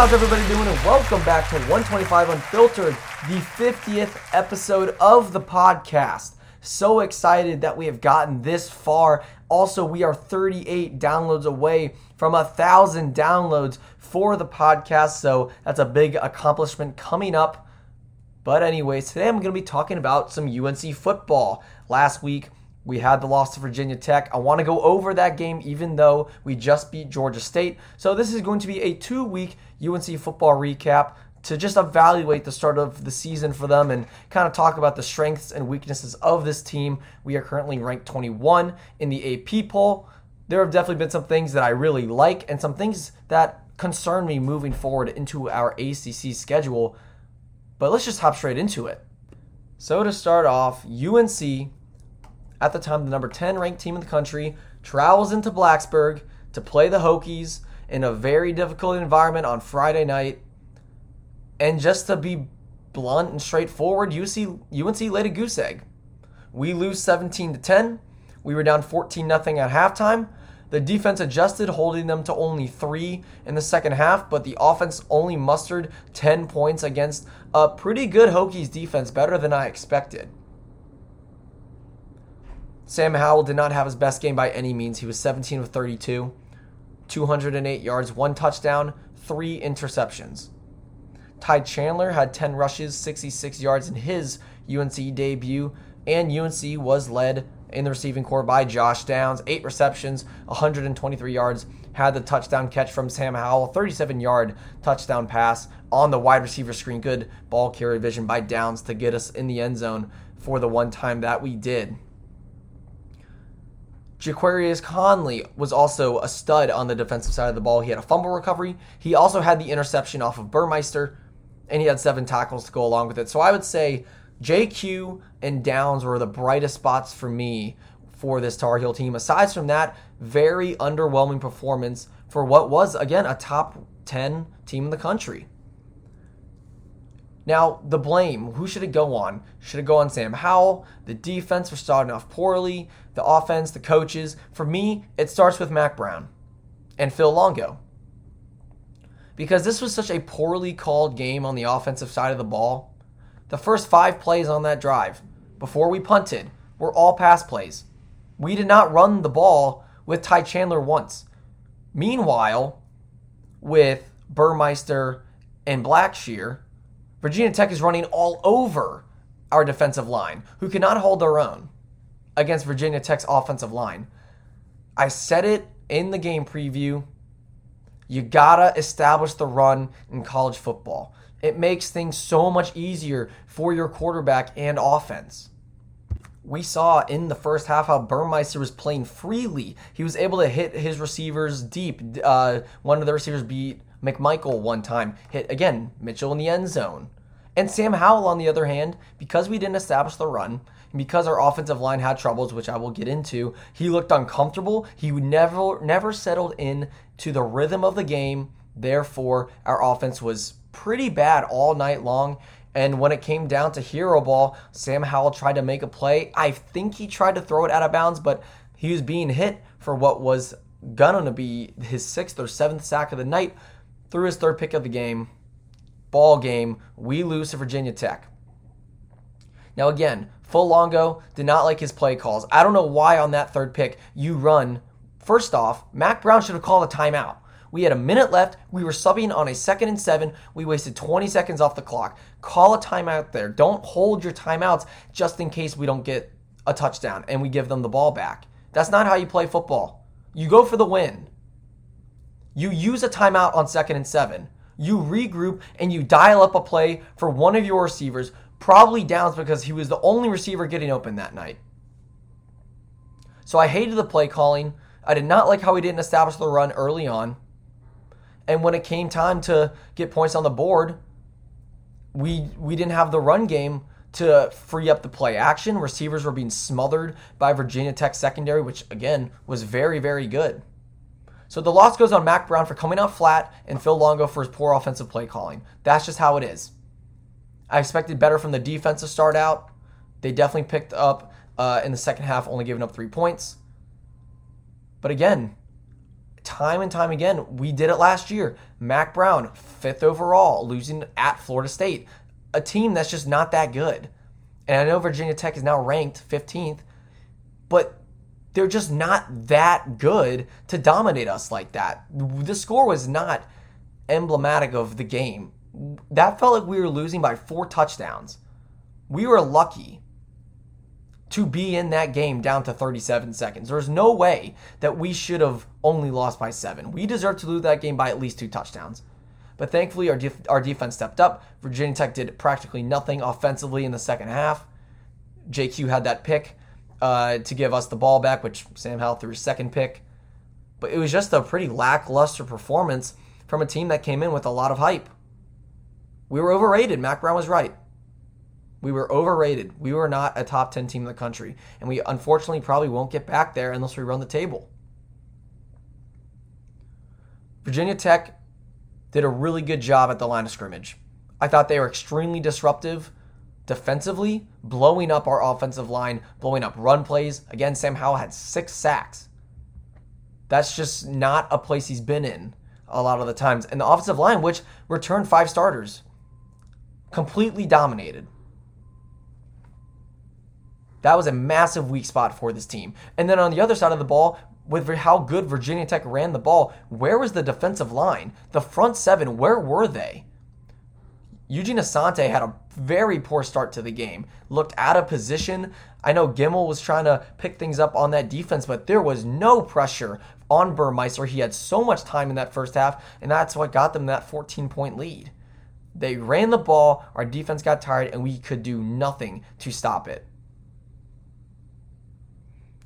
how's everybody doing? And welcome back to 125 Unfiltered, the 50th episode of the podcast. So excited that we have gotten this far. Also, we are 38 downloads away from a thousand downloads for the podcast, so that's a big accomplishment coming up. But, anyways, today I'm going to be talking about some UNC football. Last week, we had the loss to Virginia Tech. I want to go over that game even though we just beat Georgia State. So, this is going to be a two week UNC football recap to just evaluate the start of the season for them and kind of talk about the strengths and weaknesses of this team. We are currently ranked 21 in the AP poll. There have definitely been some things that I really like and some things that concern me moving forward into our ACC schedule. But let's just hop straight into it. So, to start off, UNC at the time the number 10 ranked team in the country, travels into Blacksburg to play the Hokies in a very difficult environment on Friday night. And just to be blunt and straightforward, UC, UNC laid a goose egg. We lose 17 to 10. We were down 14 0 at halftime. The defense adjusted, holding them to only three in the second half, but the offense only mustered 10 points against a pretty good Hokies defense, better than I expected. Sam Howell did not have his best game by any means. He was 17 of 32, 208 yards, one touchdown, three interceptions. Ty Chandler had 10 rushes, 66 yards in his UNC debut, and UNC was led in the receiving corps by Josh Downs, eight receptions, 123 yards, had the touchdown catch from Sam Howell, 37 yard touchdown pass on the wide receiver screen. Good ball carrier vision by Downs to get us in the end zone for the one time that we did. Ja'Qurious Conley was also a stud on the defensive side of the ball. He had a fumble recovery. He also had the interception off of Burmeister, and he had seven tackles to go along with it. So I would say JQ and Downs were the brightest spots for me for this Tar Heel team. Aside from that, very underwhelming performance for what was, again, a top 10 team in the country. Now, the blame, who should it go on? Should it go on Sam Howell? The defense for starting off poorly, the offense, the coaches. For me, it starts with Mack Brown and Phil Longo. Because this was such a poorly called game on the offensive side of the ball. The first five plays on that drive, before we punted, were all pass plays. We did not run the ball with Ty Chandler once. Meanwhile, with Burmeister and Blackshear, Virginia Tech is running all over our defensive line, who cannot hold their own against Virginia Tech's offensive line. I said it in the game preview. You gotta establish the run in college football. It makes things so much easier for your quarterback and offense. We saw in the first half how Burmeister was playing freely. He was able to hit his receivers deep. Uh, one of the receivers beat McMichael one time hit again Mitchell in the end zone. And Sam Howell, on the other hand, because we didn't establish the run, and because our offensive line had troubles, which I will get into, he looked uncomfortable. He never never settled in to the rhythm of the game. Therefore, our offense was pretty bad all night long. And when it came down to hero ball, Sam Howell tried to make a play. I think he tried to throw it out of bounds, but he was being hit for what was gonna be his sixth or seventh sack of the night threw his third pick of the game. Ball game. We lose to Virginia Tech. Now, again, Phil Longo did not like his play calls. I don't know why on that third pick you run. First off, Mack Brown should have called a timeout. We had a minute left. We were subbing on a second and seven. We wasted 20 seconds off the clock. Call a timeout there. Don't hold your timeouts just in case we don't get a touchdown and we give them the ball back. That's not how you play football. You go for the win. You use a timeout on second and seven. You regroup and you dial up a play for one of your receivers, probably downs because he was the only receiver getting open that night. So I hated the play calling. I did not like how he didn't establish the run early on. And when it came time to get points on the board, we we didn't have the run game to free up the play action. Receivers were being smothered by Virginia Tech secondary, which again was very, very good. So the loss goes on Mack Brown for coming out flat and Phil Longo for his poor offensive play calling. That's just how it is. I expected better from the defense to start out. They definitely picked up uh, in the second half, only giving up three points. But again, time and time again, we did it last year. Mack Brown, fifth overall, losing at Florida State, a team that's just not that good. And I know Virginia Tech is now ranked 15th, but they're just not that good to dominate us like that. The score was not emblematic of the game. That felt like we were losing by four touchdowns. We were lucky to be in that game down to 37 seconds. There's no way that we should have only lost by seven. We deserve to lose that game by at least two touchdowns. But thankfully, our, def- our defense stepped up. Virginia Tech did practically nothing offensively in the second half. JQ had that pick uh, to give us the ball back, which Sam Howell threw his second pick. But it was just a pretty lackluster performance from a team that came in with a lot of hype. We were overrated. Mack Brown was right. We were overrated. We were not a top 10 team in the country. And we unfortunately probably won't get back there unless we run the table. Virginia Tech did a really good job at the line of scrimmage. I thought they were extremely disruptive defensively, blowing up our offensive line, blowing up run plays. Again, Sam Howell had six sacks. That's just not a place he's been in a lot of the times. And the offensive line, which returned five starters, completely dominated. That was a massive weak spot for this team. And then on the other side of the ball, with how good Virginia Tech ran the ball, where was the defensive line? The front seven, where were they? Eugene Asante had a very poor start to the game. Looked out of position. I know Gemmel was trying to pick things up on that defense, but there was no pressure on Burmeister. He had so much time in that first half, and that's what got them that 14 point lead. They ran the ball, our defense got tired, and we could do nothing to stop it.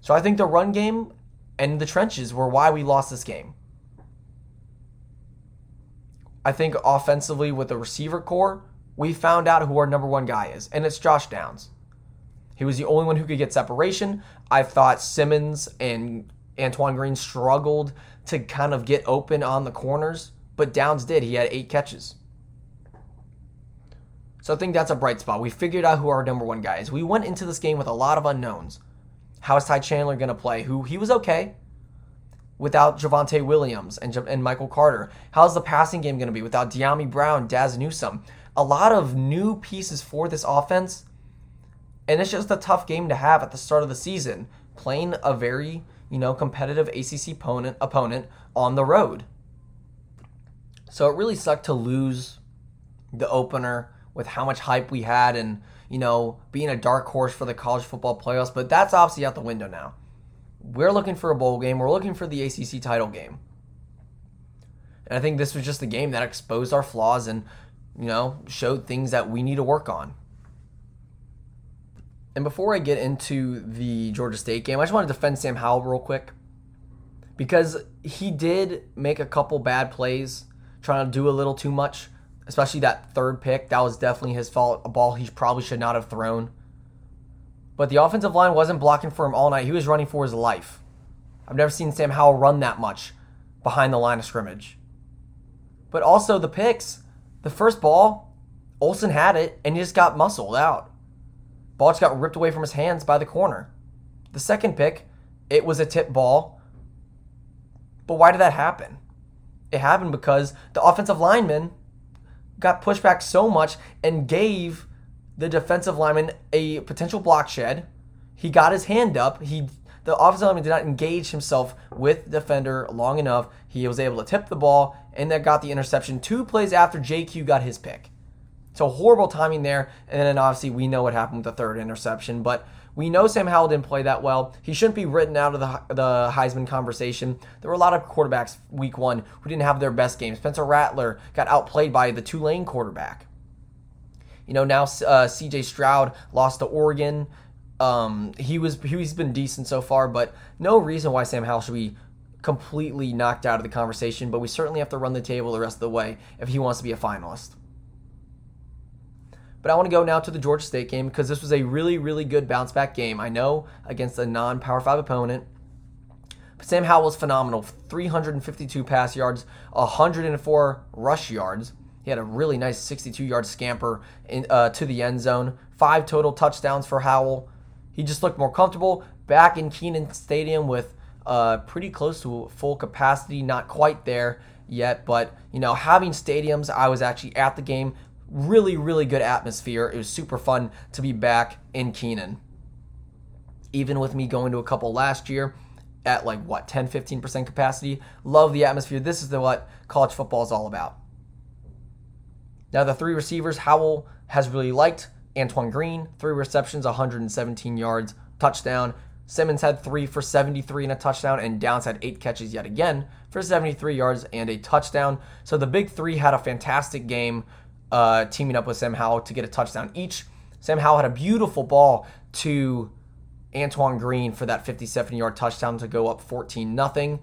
So I think the run game and the trenches were why we lost this game. I think offensively with the receiver core, we found out who our number one guy is, and it's Josh Downs. He was the only one who could get separation. I thought Simmons and Antoine Green struggled to kind of get open on the corners, but Downs did. He had eight catches. So I think that's a bright spot. We figured out who our number one guy is. We went into this game with a lot of unknowns. How is Ty Chandler going to play? Who he was okay without Javonte Williams and, and Michael Carter. How's the passing game going to be without Dyami Brown, Dazz Newsome? A lot of new pieces for this offense, and it's just a tough game to have at the start of the season, playing a very you know competitive ACC opponent opponent on the road. So it really sucked to lose the opener with how much hype we had and you know, being a dark horse for the college football playoffs, but that's obviously out the window now. We're looking for a bowl game. We're looking for the ACC title game. And I think this was just a game that exposed our flaws and, you know, showed things that we need to work on. And before I get into the Georgia State game, I just want to defend Sam Howell real quick. Because he did make a couple bad plays, trying to do a little too much especially that third pick. That was definitely his fault. A ball he probably should not have thrown. But the offensive line wasn't blocking for him all night. He was running for his life. I've never seen Sam Howell run that much behind the line of scrimmage. But also the picks. The first ball, Olsen had it and he just got muscled out. Ball just got ripped away from his hands by the corner. The second pick, it was a tip ball. But why did that happen? It happened because the offensive lineman got pushed back so much and gave the defensive lineman a potential block shed. He got his hand up. He the offensive lineman did not engage himself with defender long enough. He was able to tip the ball and that got the interception two plays after JQ got his pick. So horrible timing there. And then obviously we know what happened with the third interception. But we know Sam Howell didn't play that well. He shouldn't be written out of the, the Heisman conversation. There were a lot of quarterbacks week one who didn't have their best game. Spencer Rattler got outplayed by the Tulane quarterback. You know, now uh, CJ Stroud lost to Oregon. Um, he was he's been decent so far, but no reason why Sam Howell should be completely knocked out of the conversation. But we certainly have to run the table the rest of the way if he wants to be a finalist. But I want to go now to the Georgia State game because this was a really, really good bounce back game. I know against a non Power 5 opponent. But Sam Howell was phenomenal 352 pass yards, 104 rush yards. He had a really nice 62 yard scamper in, uh, to the end zone. Five total touchdowns for Howell. He just looked more comfortable back in Kenan Stadium with uh, pretty close to full capacity, not quite there yet, but you know, having stadiums, I was actually at the game. Really, really good atmosphere. It was super fun to be back in Kenan. Even with me going to a couple last year at like what 10 15% capacity, love the atmosphere. This is the, what college football is all about. Now, the three receivers, Howell has really liked Antoine Green, three receptions, 117 yards, touchdown. Simmons had three for 73 and a touchdown, and Downs had eight catches yet again for 73 yards and a touchdown. So the big three had a fantastic game, uh, teaming up with Sam Howell to get a touchdown each. Sam Howell had a beautiful ball to Antoine Green for that 57 yard touchdown to go up 14 0.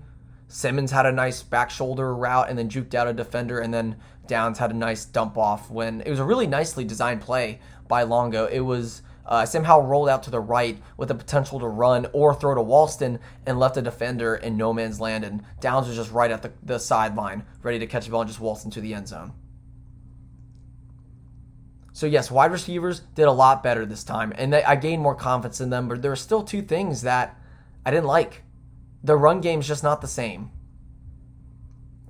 Simmons had a nice back shoulder route and then juked out a defender, and then Downs had a nice dump off when it was a really nicely designed play by Longo. It was uh, somehow rolled out to the right with the potential to run or throw to Walston and left a defender in no man's land. And Downs was just right at the, the sideline, ready to catch the ball and just waltz into the end zone. So yes, wide receivers did a lot better this time, and they, I gained more confidence in them. But there are still two things that I didn't like. The run game's just not the same.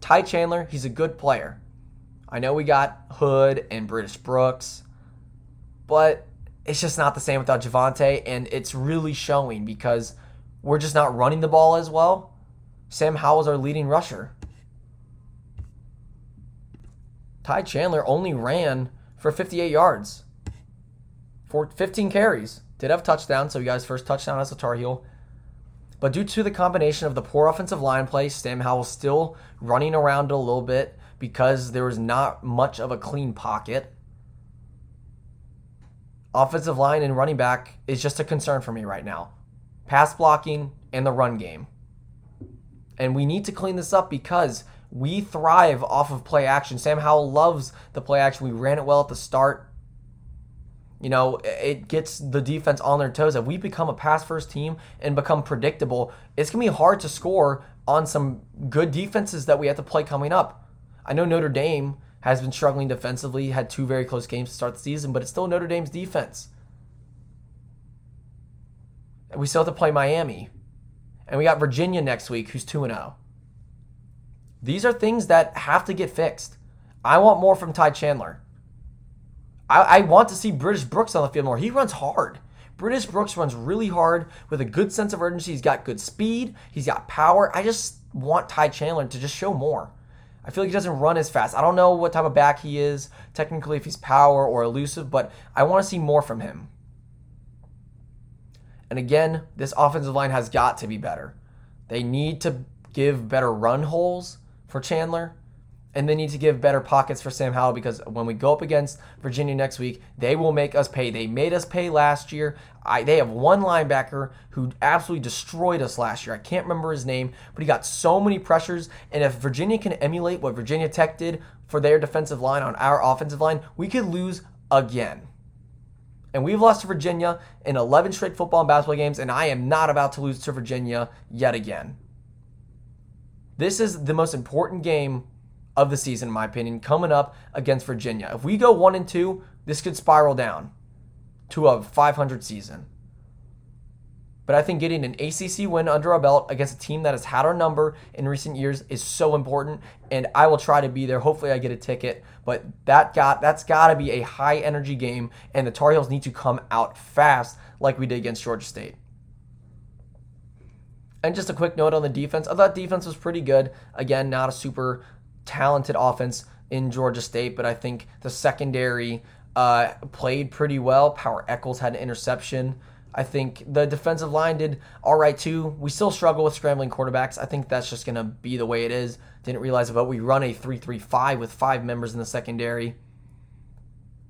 Ty Chandler, he's a good player. I know we got Hood and British Brooks, but it's just not the same without Javonte, and it's really showing because we're just not running the ball as well. Sam Howell's our leading rusher. Ty Chandler only ran for 58 yards, for 15 carries. Did have touchdown, so he got his first touchdown as a Tar Heel. But due to the combination of the poor offensive line play, Sam Howell still running around a little bit because there was not much of a clean pocket offensive line and running back is just a concern for me right now. Pass blocking and the run game. And we need to clean this up because we thrive off of play action. Sam Howell loves the play action. We ran it well at the start. You know, it gets the defense on their toes. If we become a pass first team and become predictable, it's going to be hard to score on some good defenses that we have to play coming up. I know Notre Dame has been struggling defensively, had two very close games to start the season, but it's still Notre Dame's defense. We still have to play Miami. And we got Virginia next week, who's 2 0. These are things that have to get fixed. I want more from Ty Chandler. I, I want to see British Brooks on the field more. He runs hard. British Brooks runs really hard with a good sense of urgency. He's got good speed, he's got power. I just want Ty Chandler to just show more. I feel like he doesn't run as fast. I don't know what type of back he is, technically, if he's power or elusive, but I want to see more from him. And again, this offensive line has got to be better. They need to give better run holes for Chandler and they need to give better pockets for Sam Howell because when we go up against Virginia next week, they will make us pay. They made us pay last year. I, they have one linebacker who absolutely destroyed us last year. I can't remember his name, but he got so many pressures. And if Virginia can emulate what Virginia Tech did for their defensive line on our offensive line, we could lose again. And we've lost to Virginia in 11 straight football and basketball games, and I am not about to lose to Virginia yet again. This is the most important game of the season, in my opinion, coming up against Virginia. If we go one and two, this could spiral down to a 500 season. But I think getting an ACC win under our belt against a team that has had our number in recent years is so important, and I will try to be there. Hopefully, I get a ticket. But that got that's got to be a high energy game, and the Tar Heels need to come out fast, like we did against Georgia State. And just a quick note on the defense. I thought defense was pretty good. Again, not a super talented offense in Georgia State, but I think the secondary uh, played pretty well. Power Echols had an interception. I think the defensive line did all right too. We still struggle with scrambling quarterbacks. I think that's just going to be the way it is. Didn't realize about we run a 3-3-5 with five members in the secondary.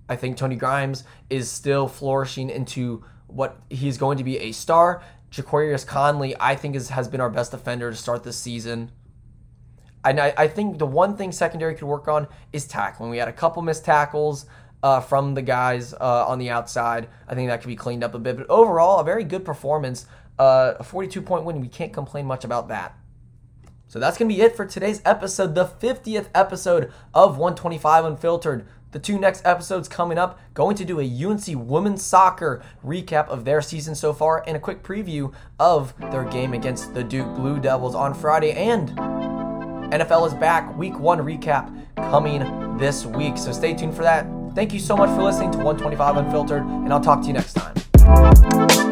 I think Tony Grimes is still flourishing into what he's going to be a star. Ja'Qurious Conley, I think, is, has been our best defender to start this season. And I, I think the one thing secondary could work on is tackling. We had a couple missed tackles uh, from the guys uh, on the outside. I think that could be cleaned up a bit. But overall, a very good performance. Uh, a 42 point win. We can't complain much about that. So that's going to be it for today's episode, the 50th episode of 125 Unfiltered. The two next episodes coming up, going to do a UNC women's soccer recap of their season so far and a quick preview of their game against the Duke Blue Devils on Friday. And NFL is back, week one recap coming this week. So stay tuned for that. Thank you so much for listening to 125 Unfiltered, and I'll talk to you next time.